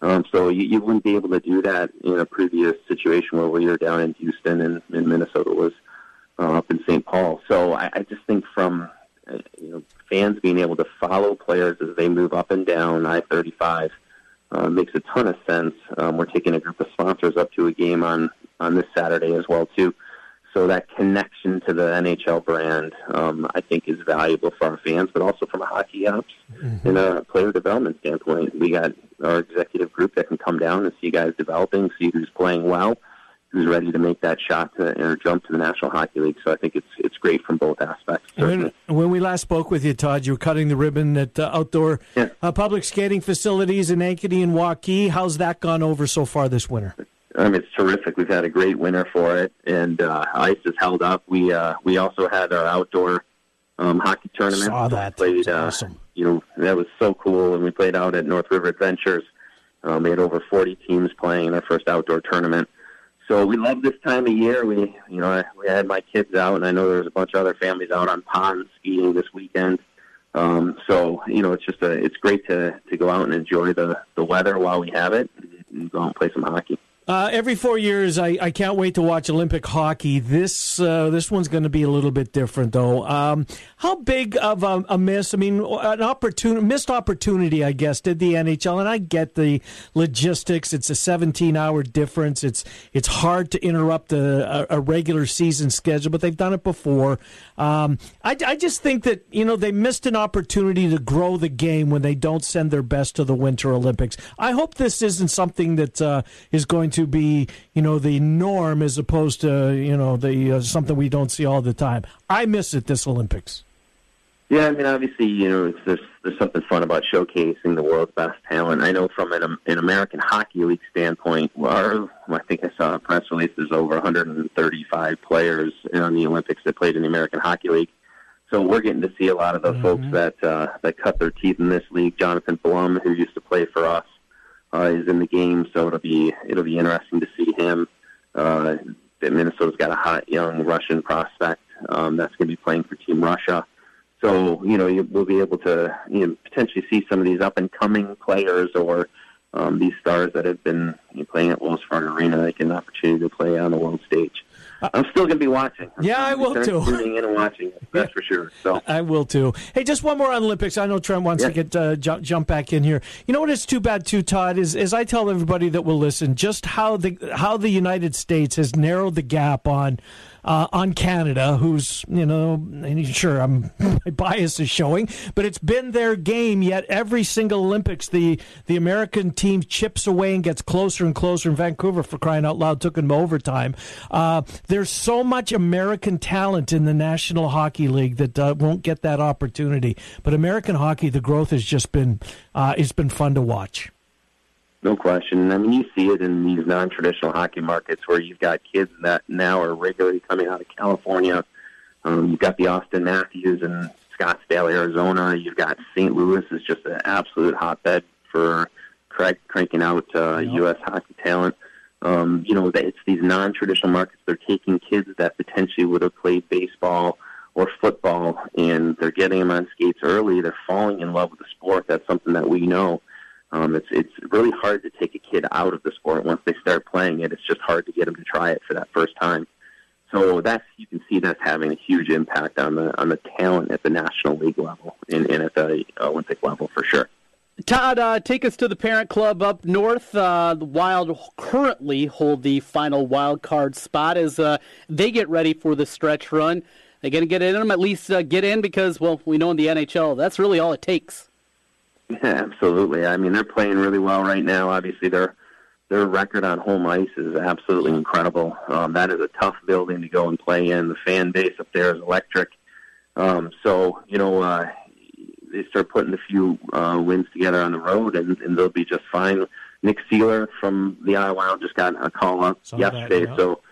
Um, so you, you wouldn't be able to do that in a previous situation where we were down in Houston and, and Minnesota was uh, up in St. Paul. So I, I just think from uh, you know fans being able to follow players as they move up and down I-35 uh, makes a ton of sense. Um, we're taking a group of sponsors up to a game on on this Saturday as well too. So that connection to the NHL brand, um, I think, is valuable for our fans, but also from a hockey ops and a player development standpoint. We got our executive group that can come down and see guys developing, see who's playing well, who's ready to make that shot to, or jump to the National Hockey League. So I think it's it's great from both aspects. When, when we last spoke with you, Todd, you were cutting the ribbon at uh, outdoor uh, public skating facilities in Ankeny and Waukee. How's that gone over so far this winter? I mean, it's terrific. We've had a great winter for it, and uh, ice has held up. We uh, we also had our outdoor um, hockey tournament. Saw that. Played, uh, awesome. You know, that was so cool, and we played out at North River Adventures. Um, we had over 40 teams playing in our first outdoor tournament. So we love this time of year. We, you know, I, we had my kids out, and I know there's a bunch of other families out on ponds skiing this weekend. Um, so you know, it's just a, it's great to to go out and enjoy the the weather while we have it, and go out and play some hockey. Uh, every four years, I, I can't wait to watch Olympic hockey. This uh, this one's going to be a little bit different, though. Um, how big of a, a miss? I mean, an opportunity, missed opportunity, I guess, did the NHL. And I get the logistics. It's a 17 hour difference. It's it's hard to interrupt a, a, regular season schedule, but they've done it before. Um, I, I just think that you know they missed an opportunity to grow the game when they don't send their best to the Winter Olympics. I hope this isn't something that uh, is going to be you know the norm as opposed to you know the uh, something we don't see all the time. I miss it this Olympics. Yeah, I mean, obviously, you know, it's, there's there's something fun about showcasing the world's best talent. I know from an, an American Hockey League standpoint, our, I think I saw a press release. There's over 135 players on the Olympics that played in the American Hockey League. So we're getting to see a lot of the folks that uh, that cut their teeth in this league. Jonathon Blum, who used to play for us, uh, is in the game. So it'll be it'll be interesting to see him. Uh, Minnesota's got a hot young Russian prospect um, that's going to be playing for Team Russia. So you know you, we'll be able to you know, potentially see some of these up and coming players or um, these stars that have been you know, playing at Wells Fargo Arena. Get an opportunity to play on the world stage. I'm still going to be watching. I'm Yeah, I will too. Tuning in and watching, that's for sure. So I will too. Hey, just one more on Olympics. I know Trent wants to get uh, jump, jump back in here. You know what? It's too bad too, Todd. Is as I tell everybody that will listen, just how the how the United States has narrowed the gap on. Uh, on Canada, who's you know, and sure, I'm my bias is showing, but it's been their game. Yet every single Olympics, the the American team chips away and gets closer and closer. In Vancouver, for crying out loud, took them overtime. Uh, there's so much American talent in the National Hockey League that uh, won't get that opportunity. But American hockey, the growth has just been uh, it's been fun to watch. No question. I mean, you see it in these non-traditional hockey markets where you've got kids that now are regularly coming out of California. Um, you've got the Auston Matthews in Scottsdale, Arizona. You've got St. Louis is just an absolute hotbed for crank, cranking out uh, U.S. hockey talent. Um, you know, that it's these non-traditional markets. They're taking kids that potentially would have played baseball or football, and they're getting them on skates early. They're falling in love with the sport. That's something that we know. Um, it's it's really hard to take a kid out of the sport once they start playing it. It's just hard to get them to try it for that first time. So that's you can see that's having a huge impact on the on the talent at the national league level and, and at the Olympic level for sure. Todd, uh, take us to the parent club up north. Uh, the Wild currently hold the final wild card spot as uh, they get ready for the stretch run. They're going to get in them, at least uh, get in because, well, we know in the NHL that's really all it takes. Yeah, absolutely. I mean, they're playing really well right now. Obviously, their their record on home ice is absolutely incredible. Um, that is a tough building to go and play in. The fan base up there is electric. Um, so you know, uh, they start putting a few uh, wins together on the road, and, and they'll be just fine. Nick Seeler from the Iowa Wild just got a call up Saw that, yesterday, yeah. so it'll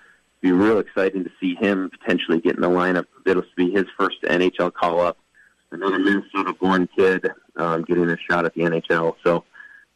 be real exciting to see him potentially get in the lineup. It'll be his first NHL call up. Another Minnesota-born kid um, getting a shot at the NHL. So,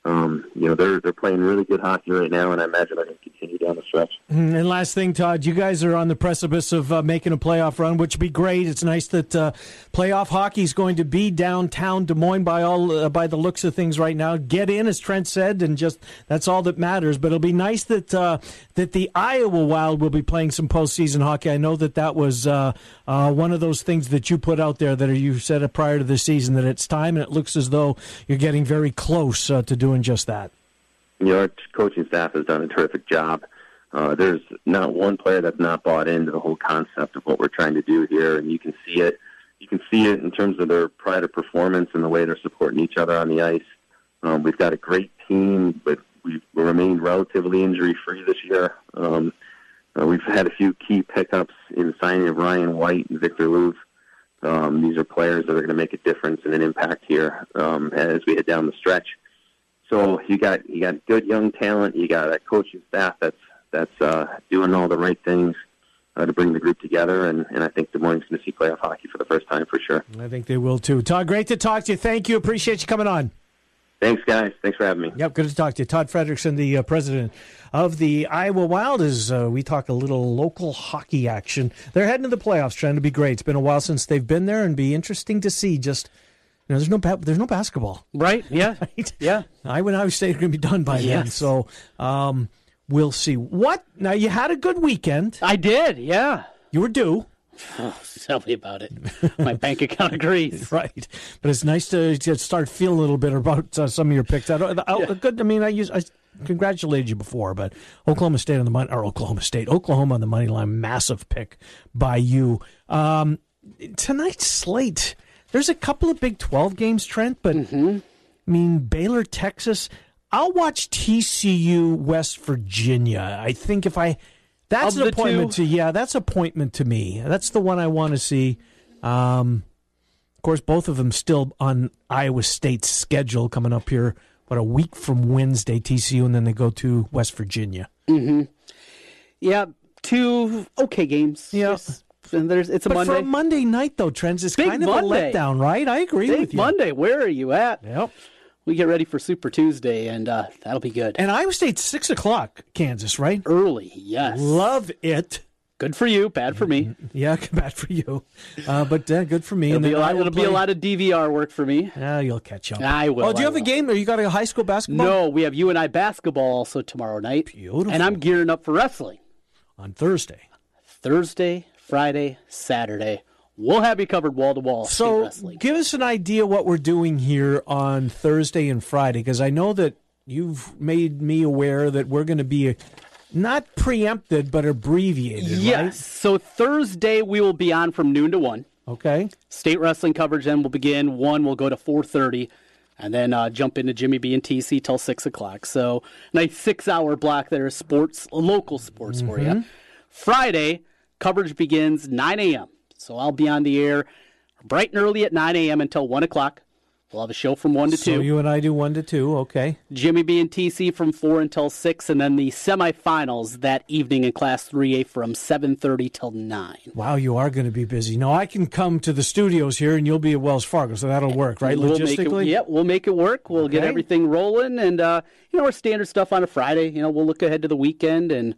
um, you know, they're they're playing really good hockey right now, and I imagine they're going to continue down the stretch. Mm, And last thing, Todd, you guys are on the precipice of uh, making a playoff run, which would be great. It's nice that uh, playoff hockey is going to be downtown Des Moines by all uh, by the looks of things right now. Get in, as Trent said, and just that's all that matters. But it'll be nice that uh, that the Iowa Wild will be playing some postseason hockey. I know that that was uh, uh, one of those things that you put out there that you said prior to the season that it's time, and it looks as though you're getting very close to doing just that. Know, our coaching staff has done a terrific job. Uh, there's not one player that's not bought into the whole concept of what we're trying to do here, and you can see it. You can see it in terms of their pride of performance and the way they're supporting each other on the ice. Um, we've got a great team, but we've remained relatively injury-free this year. Um, uh, we've had a few key pickups in the signing of Ryan White and Victor Louvre. Um, these are players that are going to make a difference and an impact here um, as we head down the stretch. So you got you got good young talent. You got a coaching staff that's that's uh, doing all the right things uh, to bring the group together, and, and I think Des Moines is going to see playoff hockey for the first time for sure. I think they will too. Todd, great to talk to you. Thank you. Appreciate you coming on. Thanks, guys. Thanks for having me. Yep, good to talk to you. Todd Frederickson, the uh, president of the Iowa Wild, as uh, we talk a little local hockey action. They're heading to the playoffs, trying to be great. It's been a while since they've been there, and be interesting to see. Just you know, there's no ba- there's no basketball, right? Yeah, yeah. Iowa and Iowa State are going to be done by then, so um, we'll see. What now? You had a good weekend. I did. Yeah, you were due. Oh, tell me about it. My bank account agrees. right, but it's nice to, to start feeling a little bit about uh, some of your picks. I don't, I, good. I mean, I use I congratulated you before, but Oklahoma State on the money or Oklahoma State, Oklahoma on the money line, massive pick by you. Um, tonight's slate. There's a couple of Big Twelve games, Trent, but Mm-hmm. I mean Baylor, Texas. I'll watch TCU, West Virginia. I think if I that's Of an appointment two- to yeah, that's appointment to me. That's the one I want to see. Um, Of course, both of them still on Iowa State's schedule coming up here. What a week from Wednesday, TCU, and then they go to West Virginia. Mm-hmm. Yeah, two okay games. Yeah. Yes. And there's it's a but Monday. for a Monday night, though, Trends, is Big kind of Monday. a letdown, right? I agree Big with you. Monday. Where are you at? Yep. We get ready for Super Tuesday, and uh, that'll be good. And Iowa State's six o'clock, Kansas, right? Early, yes. Love it. Good for you, bad for me. Yeah, bad for you, uh, but uh, good for me. It'll, and be a, lot, it'll be a lot of DVR work for me. Yeah, you'll catch up. I will. Oh, do you I have a game? Or you got a high school basketball? No, we have you and I basketball also tomorrow night. Beautiful. And I'm gearing up for wrestling. on Thursday. Thursday, Friday, Saturday. We'll have you covered wall to wall. So, give us an idea what we're doing here on Thursday and Friday, because I know that you've made me aware that we're going to be not preempted but abbreviated. Yes. So Thursday we will be on from noon to one. Okay. State wrestling coverage then will begin. One will go to four thirty, and then uh, jump into Jimmy B and TC till six o'clock. So nice six hour block there is sports, local sports for you. Friday coverage begins nine a.m. So I'll be on the air bright and early at nine a.m. until one o'clock. We'll have a show from one to So two. you and I do one to two. Okay. Jimmy B and TC from four until six, and then the semifinals that evening in Class Three A from seven thirty till nine. Wow, you are going to be busy. No, I can come to the studios here, and you'll be at Wells Fargo, so that'll work, right? We'll Logistically. it, yep, we'll make it work. We'll get everything rolling, and uh, you know our standard stuff on a Friday. You know we'll look ahead to the weekend, and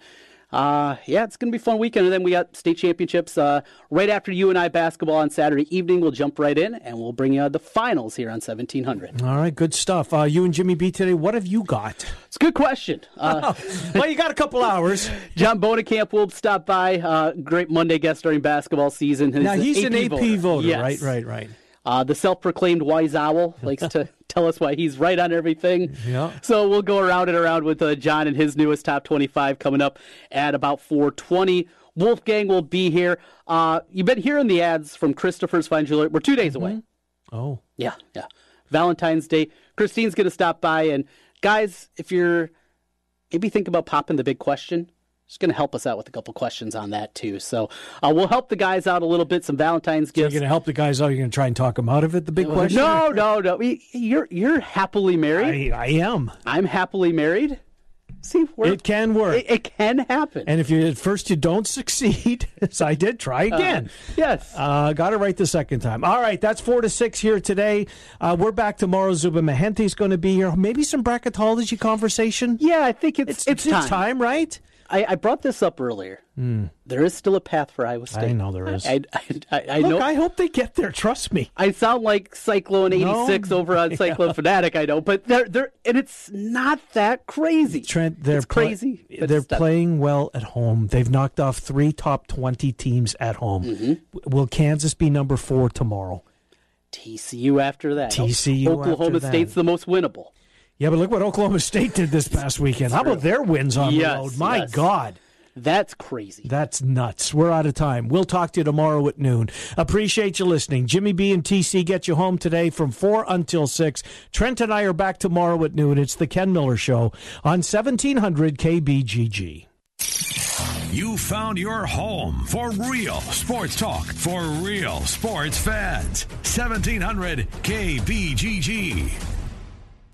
uh, yeah, it's gonna be a fun weekend. And then we got state championships uh, right after you and I basketball on Saturday evening. We'll jump right in, and we'll bring you the finals here on seventeen hundred. All right, good stuff. Uh, you and Jimmy B today. What have you got? It's a good question. Uh, well, you got a couple hours. John Bohnenkamp will stop by. Uh, great Monday guest during basketball season. Now He's he's an AP voter, Yes. right? Right, right. Uh, the self-proclaimed wise owl likes to tell us why he's right on everything. Yeah. So we'll go around and around with uh, John and his newest top 25 coming up at about 420. Wolfgang will be here. Uh, you've been hearing the ads from Christopher's Fine Jewelry. We're two days away. Oh. Yeah, yeah. Valentine's Day. Christine's going to stop by. And guys, if you're maybe think about popping the big question, she's going to help us out with a couple questions on that too. So uh, we'll help the guys out a little bit. Some Valentine's So you're going to help the guys out. You're going to try and talk them out of it. The big question. No, no, no. You're you're happily married. I, I am. I'm happily married. See, we're, It can work. It, it can happen. And if you at first you don't succeed, as I did, try again. yes. Uh, got it right the second time. All right, that's four to six here today. Uh, we're back tomorrow. Zuba Mahente's going to be here. Maybe some bracketology conversation. Yeah, I think it's it's, it's time. right? I, I brought this up earlier. Hmm. There is still a path for Iowa State. I know there is. I, I, I, I Look, know. I hope they get there. Trust me. I sound like Cyclone No. '86 over on Cyclone Fanatic. I know, but they're they're and it's not that crazy. Trent, they're it's crazy. they're playing well at home. They've knocked off three top twenty teams at home. Mm-hmm. Will Kansas be number four tomorrow? TCU after that. TCU Oklahoma after that. State's the most winnable. Yeah, but look what Oklahoma State did this past weekend. How about their wins on Yes, the road? My yes. God. That's crazy. That's nuts. We're out of time. We'll talk to you tomorrow at noon. Appreciate you listening. Jimmy B and TC get you home today from 4 until 6. Trent and I are back tomorrow at noon. It's the Ken Miller Show on 1700 KBGG. You found your home for real sports talk for real sports fans. 1700 KBGG.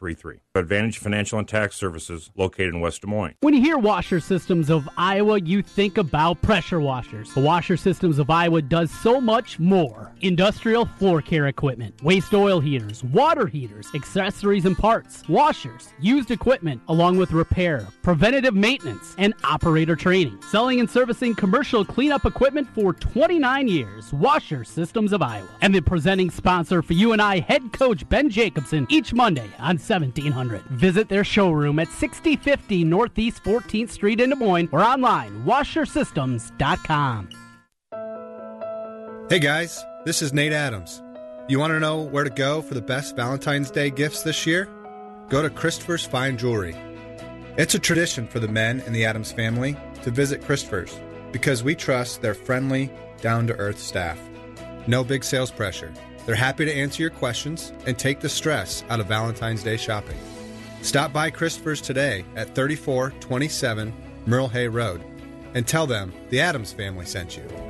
1133. Advantage Financial and Tax Services located in West Des Moines. When you hear Washer Systems of Iowa, you think about pressure washers. The Washer Systems of Iowa does so much more. Industrial floor care equipment, waste oil heaters, water heaters, accessories and parts, washers, used equipment, along with repair, preventative maintenance, and operator training. Selling and servicing commercial cleanup equipment for 29 years. Washer Systems of Iowa. And the presenting sponsor for you and I, head coach Ben Jacobson, each Monday on 1700. Visit their showroom at 6050 Northeast 14th Street in Des Moines or online, washersystems.com. Hey guys, this is Nate Adams. You want to know where to go for the best Valentine's Day gifts this year? go to Christopher's Fine Jewelry. It's a tradition for the men in the Adams family to visit Christopher's because we trust their friendly, down to earth staff. No big sales pressure. They're happy to answer your questions and take the stress out of Valentine's Day shopping. Stop by Christopher's today at 3427 Merle Hay Road and tell them the Adams family sent you.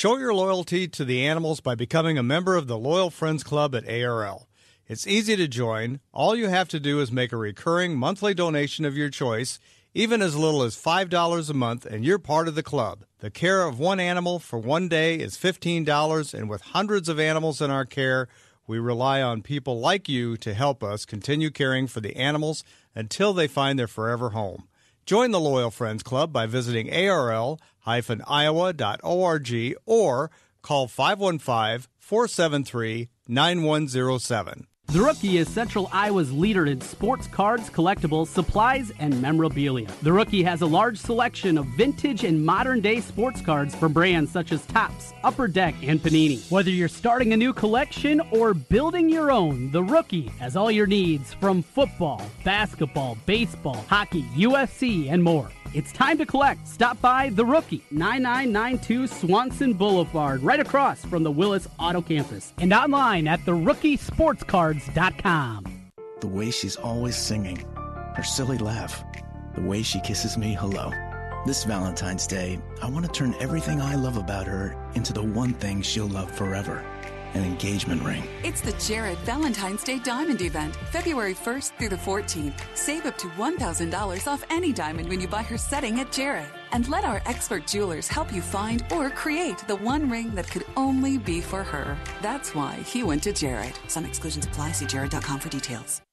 Show your loyalty to the animals by becoming a member of the Loyal Friends Club at ARL. It's easy to join. All you have to do is make a recurring monthly donation of your choice, even as little as $5 a month, and you're part of the club. The care of one animal for one day is $15, and with hundreds of animals in our care, we rely on people like you to help us continue caring for the animals until they find their forever home. Join the Loyal Friends Club by visiting arl-iowa.org or call 515-473-9107. The Rookie is Central Iowa's leader in sports cards, collectibles, supplies, and memorabilia. The Rookie has a large selection of vintage and modern day sports cards from brands such as Topps, Upper Deck, and Panini. Whether you're starting a new collection or building your own, The Rookie has all your needs from football, basketball, baseball, hockey, UFC, and more. It's time to collect. Stop by The Rookie, 9992 Swanson Boulevard, right across from the Willis Auto Campus, and online at therookie.sportscards.com. The way she's always singing, her silly laugh, the way she kisses me hello. This Valentine's Day, I want to turn everything I love about her into the one thing she'll love forever an engagement ring. It's the Jared Valentine's Day Diamond Event, February 1st through the 14th. Save up to $1,000 off any diamond when you buy her setting at Jared. And let our expert jewelers help you find or create the one ring that could only be for her. That's why he went to Jared. Some exclusions apply. See jared.com for details.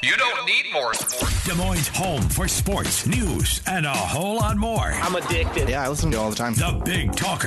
You don't need more sports. Des Moines' home for sports, news, and a whole lot more. I'm addicted. Yeah, I listen to it all the time. The Big Talker.